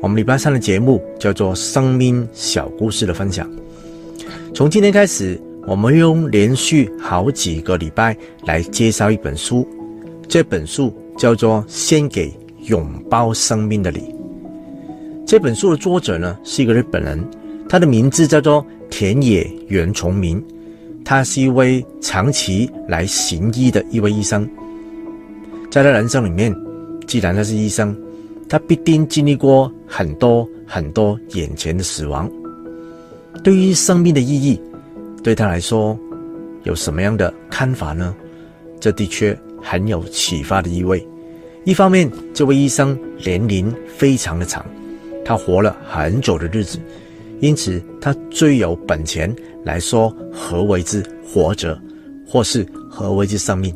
我们礼拜三的节目叫做《生命小故事的分享》。从今天开始，我们用连续好几个礼拜来介绍一本书。这本书叫做《献给拥抱生命的你》。这本书的作者呢是一个日本人，他的名字叫做田野原崇明。他是一位长期来行医的一位医生。在他人生里面，既然他是医生，他必定经历过很多很多眼前的死亡。对于生命的意义，对他来说有什么样的看法呢？这的确很有启发的意味。一方面，这位医生年龄非常的长，他活了很久的日子，因此他最有本钱来说何为之活着，或是何为之生命。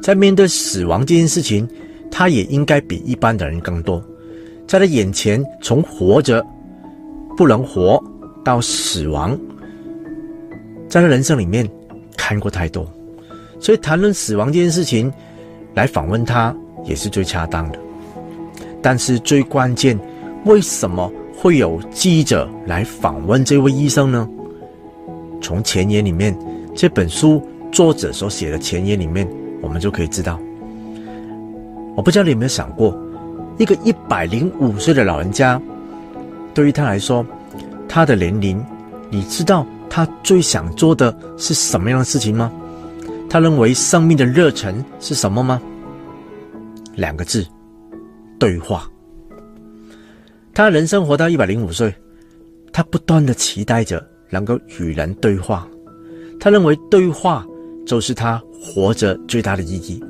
在面对死亡这件事情，他也应该比一般的人更多。在他眼前，从活着不能活到死亡，在他人生里面看过太多，所以谈论死亡这件事情，来访问他也是最恰当的。但是最关键，为什么会有记者来访问这位医生呢？从前言里面，这本书作者所写的前言里面。我们就可以知道，我不知道你有没有想过，一个一百零五岁的老人家，对于他来说，他的年龄，你知道他最想做的是什么样的事情吗？他认为生命的热忱是什么吗？两个字，对话。他人生活到一百零五岁，他不断的期待着能够与人对话，他认为对话。就是他活着最大的意义，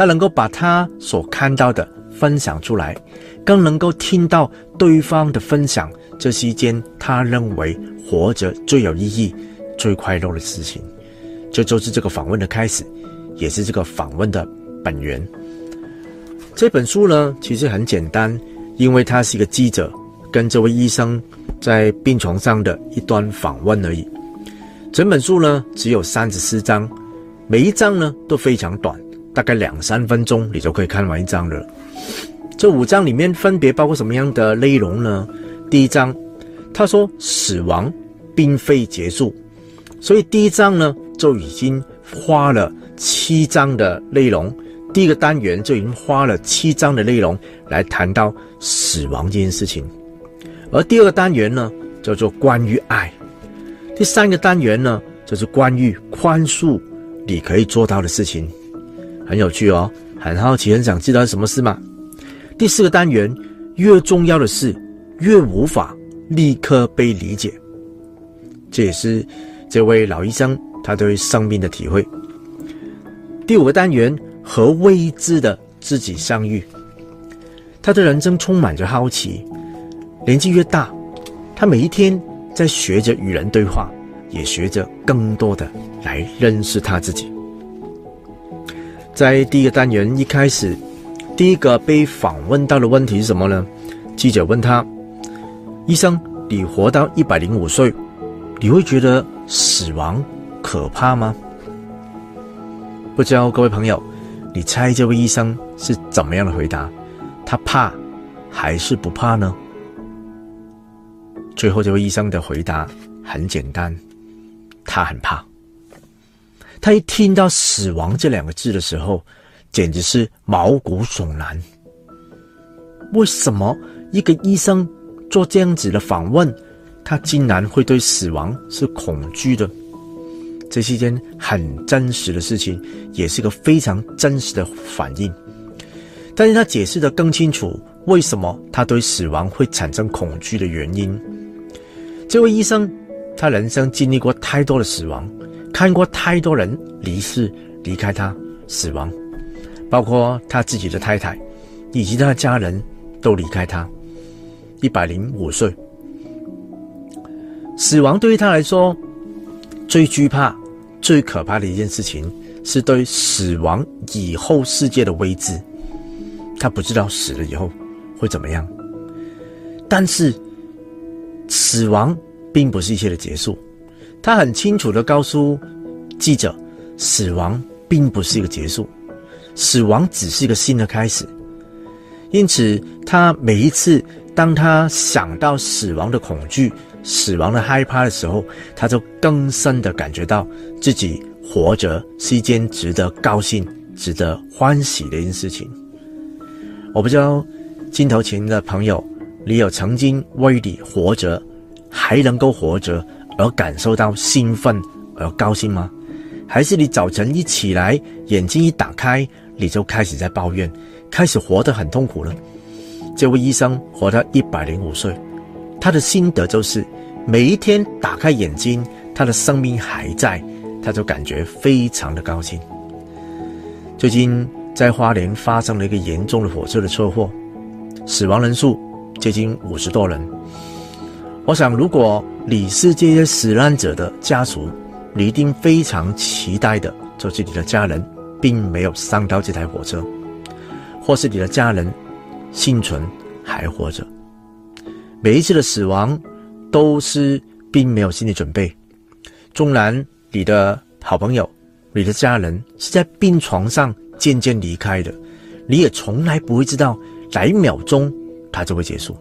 他能够把他所看到的分享出来，更能够听到对方的分享，这是一件他认为活着最有意义、最快乐的事情。这就是这个访问的开始，也是这个访问的本源。这本书呢，其实很简单，因为他是一个记者跟这位医生在病床上的一段访问而已。整本书呢，只有三十四章，每一章呢都非常短，大概两三分钟你就可以看完一章了。这五章里面分别包括什么样的内容呢？第一章，他说死亡并非结束，所以第一章呢就已经花了七章的内容，第一个单元就已经花了七章的内容来谈到死亡这件事情，而第二个单元呢叫做关于爱。第三个单元呢，就是关于宽恕，你可以做到的事情，很有趣哦，很好奇，很想知道是什么事吗？第四个单元，越重要的事，越无法立刻被理解，这也是这位老医生他对生命的体会。第五个单元，和未知的自己相遇，他的人生充满着好奇，年纪越大，他每一天。在学着与人对话，也学着更多的来认识他自己。在第一个单元一开始，第一个被访问到的问题是什么呢？记者问他：“医生，你活到一百零五岁，你会觉得死亡可怕吗？”不知道各位朋友，你猜这位医生是怎么样的回答？他怕还是不怕呢？最后，这位医生的回答很简单，他很怕。他一听到“死亡”这两个字的时候，简直是毛骨悚然。为什么一个医生做这样子的访问，他竟然会对死亡是恐惧的？这是一件很真实的事情，也是一个非常真实的反应。但是他解释的更清楚，为什么他对死亡会产生恐惧的原因。这位医生，他人生经历过太多的死亡，看过太多人离世、离开他、死亡，包括他自己的太太，以及他的家人都离开他。一百零五岁，死亡对于他来说，最惧怕、最可怕的一件事情，是对死亡以后世界的未知。他不知道死了以后会怎么样，但是。死亡并不是一切的结束，他很清楚地告诉记者，死亡并不是一个结束，死亡只是一个新的开始。因此，他每一次当他想到死亡的恐惧、死亡的害怕的时候，他就更深的感觉到自己活着是一件值得高兴、值得欢喜的一件事情。我不知道镜头前的朋友，你有曾经为你活着还能够活着而感受到兴奋而高兴吗？还是你早晨一起来，眼睛一打开，你就开始在抱怨，开始活得很痛苦了？这位医生活到一百零五岁，他的心得就是每一天打开眼睛，他的生命还在，他就感觉非常的高兴。最近在花莲发生了一个严重的火车的车祸，死亡人数接近五十多人。我想，如果你是这些死难者的家属，你一定非常期待的，就是你的家人并没有上到这台火车，或是你的家人。幸存还活着，每一次的死亡都是并没有心理准备。纵然你的好朋友、你的家人是在病床上渐渐离开的，你也从来不会知道哪一秒钟它就会结束。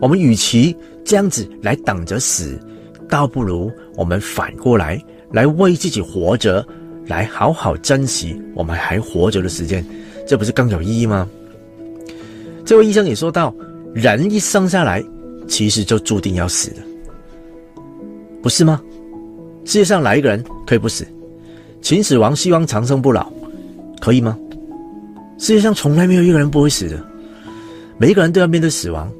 我们与其这样子来等着死，倒不如我们反过来来为自己活着，来好好珍惜我们还活着的时间，这不是更有意义吗？这位医生也说到，人一生下来，其实就注定要死的，不是吗？世界上哪一个人可以不死？秦始皇希望长生不老，可以吗？世界上从来没有一个人不会死的，每一个人都要面对死亡。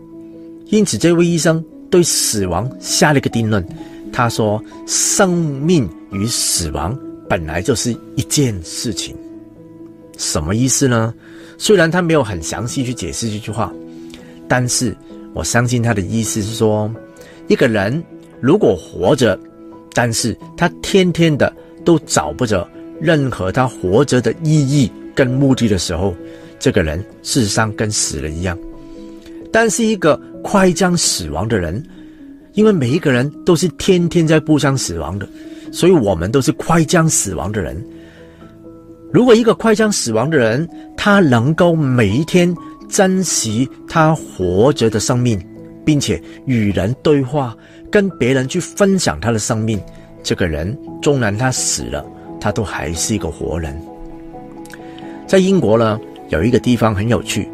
因此，这位医生对死亡下了一个定论，他说：“生命与死亡本来就是一件事情。”什么意思呢？虽然他没有很详细去解释这句话，但是我相信他的意思是说，一个人如果活着，但是他天天的都找不着任何他活着的意义跟目的的时候，这个人事实上跟死了一样。但是一个快将死亡的人，因为每一个人都是天天在步向死亡的，所以我们都是快将死亡的人。如果一个快将死亡的人，他能够每一天珍惜他活着的生命，并且与人对话，跟别人去分享他的生命，这个人纵然他死了，他都还是一个活人。在英国呢，有一个地方很有趣，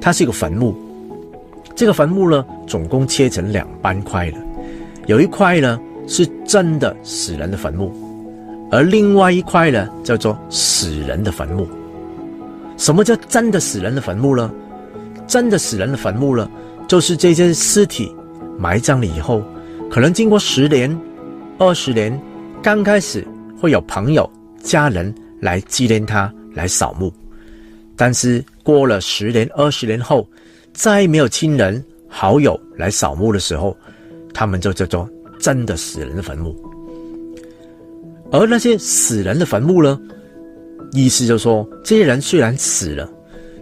它是一个坟墓。这个坟墓呢，总共切成两半块的，有一块呢是真的死人的坟墓。而另外一块呢，叫做死人的坟墓。什么叫真的死人的坟墓呢？真的死人的坟墓呢，就是这些尸体埋葬了以后，可能经过十年、二十年，刚开始会有朋友、家人来纪念他，来扫墓。但是过了十年、二十年后，再没有亲人、好友来扫墓的时候，他们就叫做真的死人的坟墓。而那些死人的坟墓呢？意思就说，这些人虽然死了，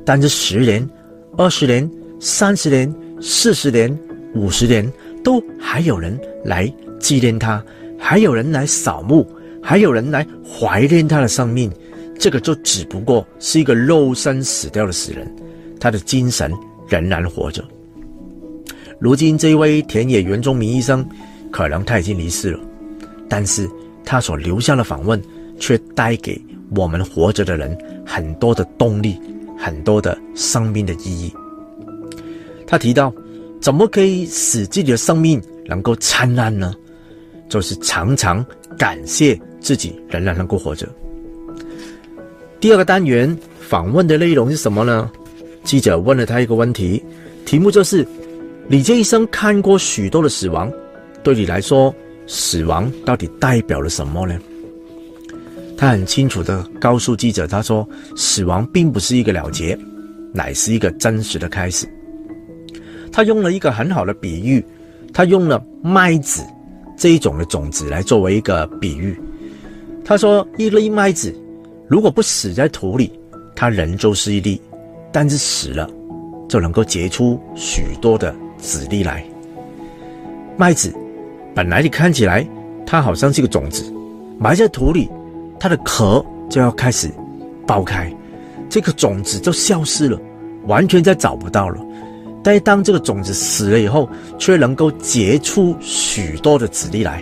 但是十年、二十年、三十年、四十年、五十年，都还有人来纪念他，还有人来扫墓，还有人来怀念他的生命。这个就只不过是一个肉身死掉的死人，他的精神仍然活着。如今这位田野原忠明医生，可能他已经离世了，但是。他所留下的访问，却带给我们活着的人很多的动力，很多的生命的意义。他提到，怎么可以使自己的生命能够灿烂呢？就是常常感谢自己仍然能够活着。第二个单元访问的内容是什么呢？记者问了他一个问题，题目就是：你这一生看过许多的死亡，对你来说，死亡到底代表了什么呢？他很清楚地告诉记者：“他说，死亡并不是一个了结，乃是一个真实的开始。”他用了一个很好的比喻，他用了麦子这一种的种子来作为一个比喻。他说：“一粒麦子如果不死在土里，它仍旧是一粒；但是死了，就能够结出许多的籽粒来。麦子。”本来你看起来，它好像是个种子，埋在土里，它的壳就要开始爆开，这个种子就消失了，完全再找不到了。但是当这个种子死了以后，却能够结出许多的籽粒来。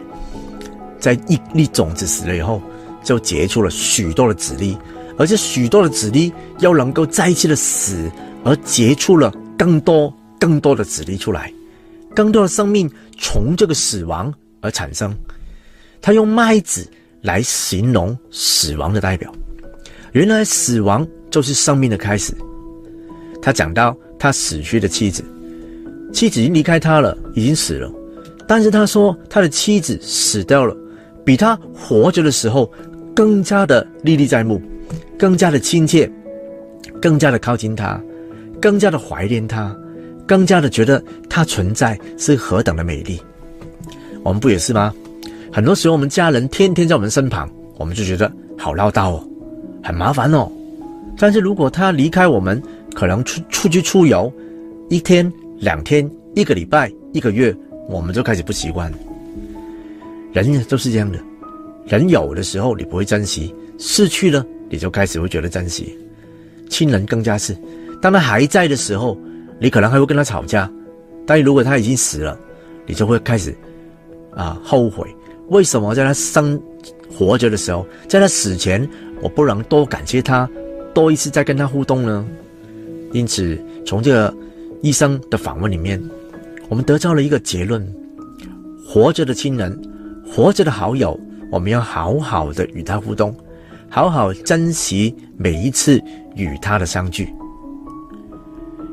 在一粒种子死了以后，就结出了许多的籽粒，而且许多的子粒又能够再一次的死，而结出了更多更多的子粒出来，更多的生命从这个死亡而产生。他用麦子来形容死亡的代表，原来死亡就是生命的开始。他讲到他死去的妻子，妻子已经离开他了，已经死了，但是他说他的妻子死掉了，比他活着的时候更加的历历在目，更加的亲切，更加的靠近他，更加的怀念他，更加的觉得他存在是何等的美丽。我们不也是吗？很多时候我们家人天天在我们身旁，我们就觉得好唠叨哦，很麻烦哦。但是如果他离开我们，可能出出去出游，一天、两天、一个礼拜、一个月，我们就开始不习惯。人都是这样的，人有的时候你不会珍惜，失去了你就开始会觉得珍惜。亲人更加是，当他还在的时候，你可能还会跟他吵架，但如果他已经死了，你就会开始啊后悔，为什么在他生活着的时候，在他死前，我不能多感谢他，多一次再跟他互动呢？因此，从这个医生的访问里面，我们得到了一个结论：活着的亲人，活着的好友，我们要好好的与他互动，好好珍惜每一次与他的相聚。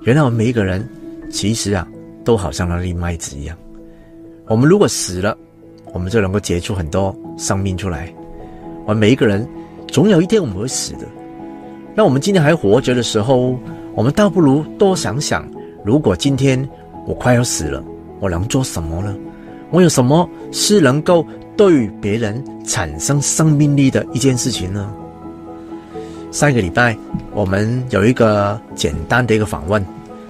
原来我们每一个人，其实啊，都好像那粒麦子一样。我们如果死了，我们就能够结出很多生命出来。我们每一个人，总有一天我们会死的。那我们今天还活着的时候，我们倒不如多想想，如果今天我快要死了，我能做什么呢？我有什么是能够对别人产生生命力的一件事情呢？上一个礼拜我们有一个简单的一个访问，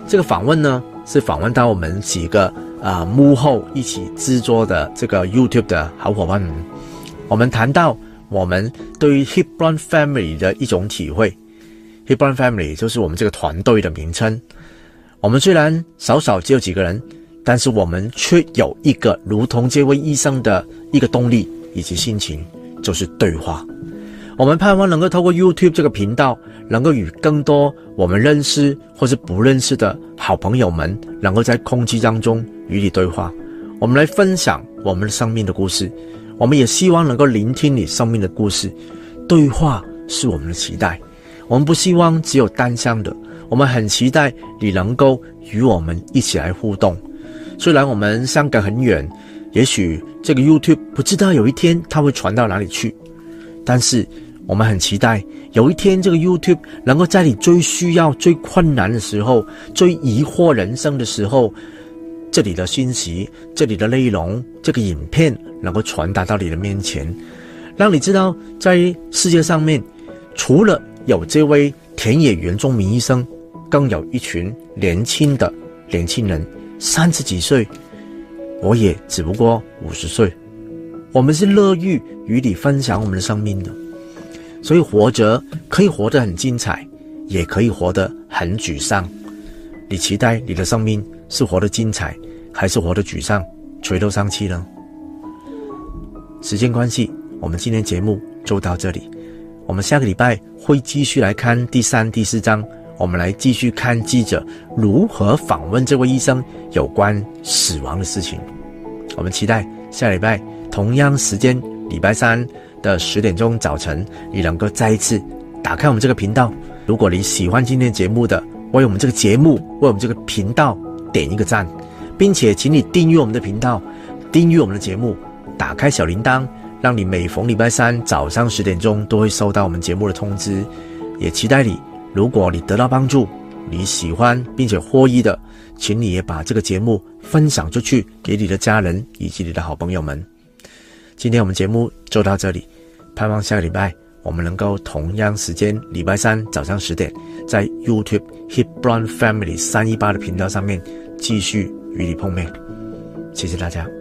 这个访问呢是访问到我们几个啊、幕后一起制作的这个 YouTube 的好伙伴们，我们谈到我们对于 Hebron Family 的一种体会。Hebron Family 就是我们这个团队的名称。我们虽然少少只有几个人，但是我们却有一个如同这位医生的一个动力以及心情，就是对话。我们盼望能够透过 YouTube 这个频道，能够与更多我们认识或是不认识的好朋友们，能够在空气当中与你对话。我们来分享我们的生命的故事。我们也希望能够聆听你生命的故事。对话是我们的期待。我们不希望只有单向的，我们很期待你能够与我们一起来互动。虽然我们相隔很远，也许这个 YouTube 不知道有一天它会传到哪里去，但是我们很期待有一天这个 YouTube 能够在你最需要、最困难的时候、最疑惑人生的时候，这里的信息、这里的内容、这个影片能够传达到你的面前，让你知道在世界上面除了有这位田野原重明医生，更有一群年轻的年轻人，三十几岁，我也只不过五十岁，我们是乐于与你分享我们的生命的，所以活着可以活得很精彩，也可以活得很沮丧。你期待你的生命是活得精彩，还是活得沮丧、垂头丧气呢？时间关系，我们今天节目就到这里。我们下个礼拜会继续来看第三、第四章，我们来继续看记者如何访问这位医生有关死亡的事情。我们期待下礼拜同样时间，礼拜三的十点钟早晨，你能够再一次打开我们这个频道。如果你喜欢今天节目的，为我们这个节目、为我们这个频道点一个赞，并且请你订阅我们的频道，订阅我们的节目，打开小铃铛。让你每逢礼拜三早上十点钟都会收到我们节目的通知，也期待你，如果你得到帮助，你喜欢并且获益的，请你也把这个节目分享出去给你的家人以及你的好朋友们。今天我们节目就到这里，盼望下个礼拜我们能够同样时间礼拜三早上十点，在 YouTube Hebron Family 三一八的频道上面继续与你碰面。谢谢大家。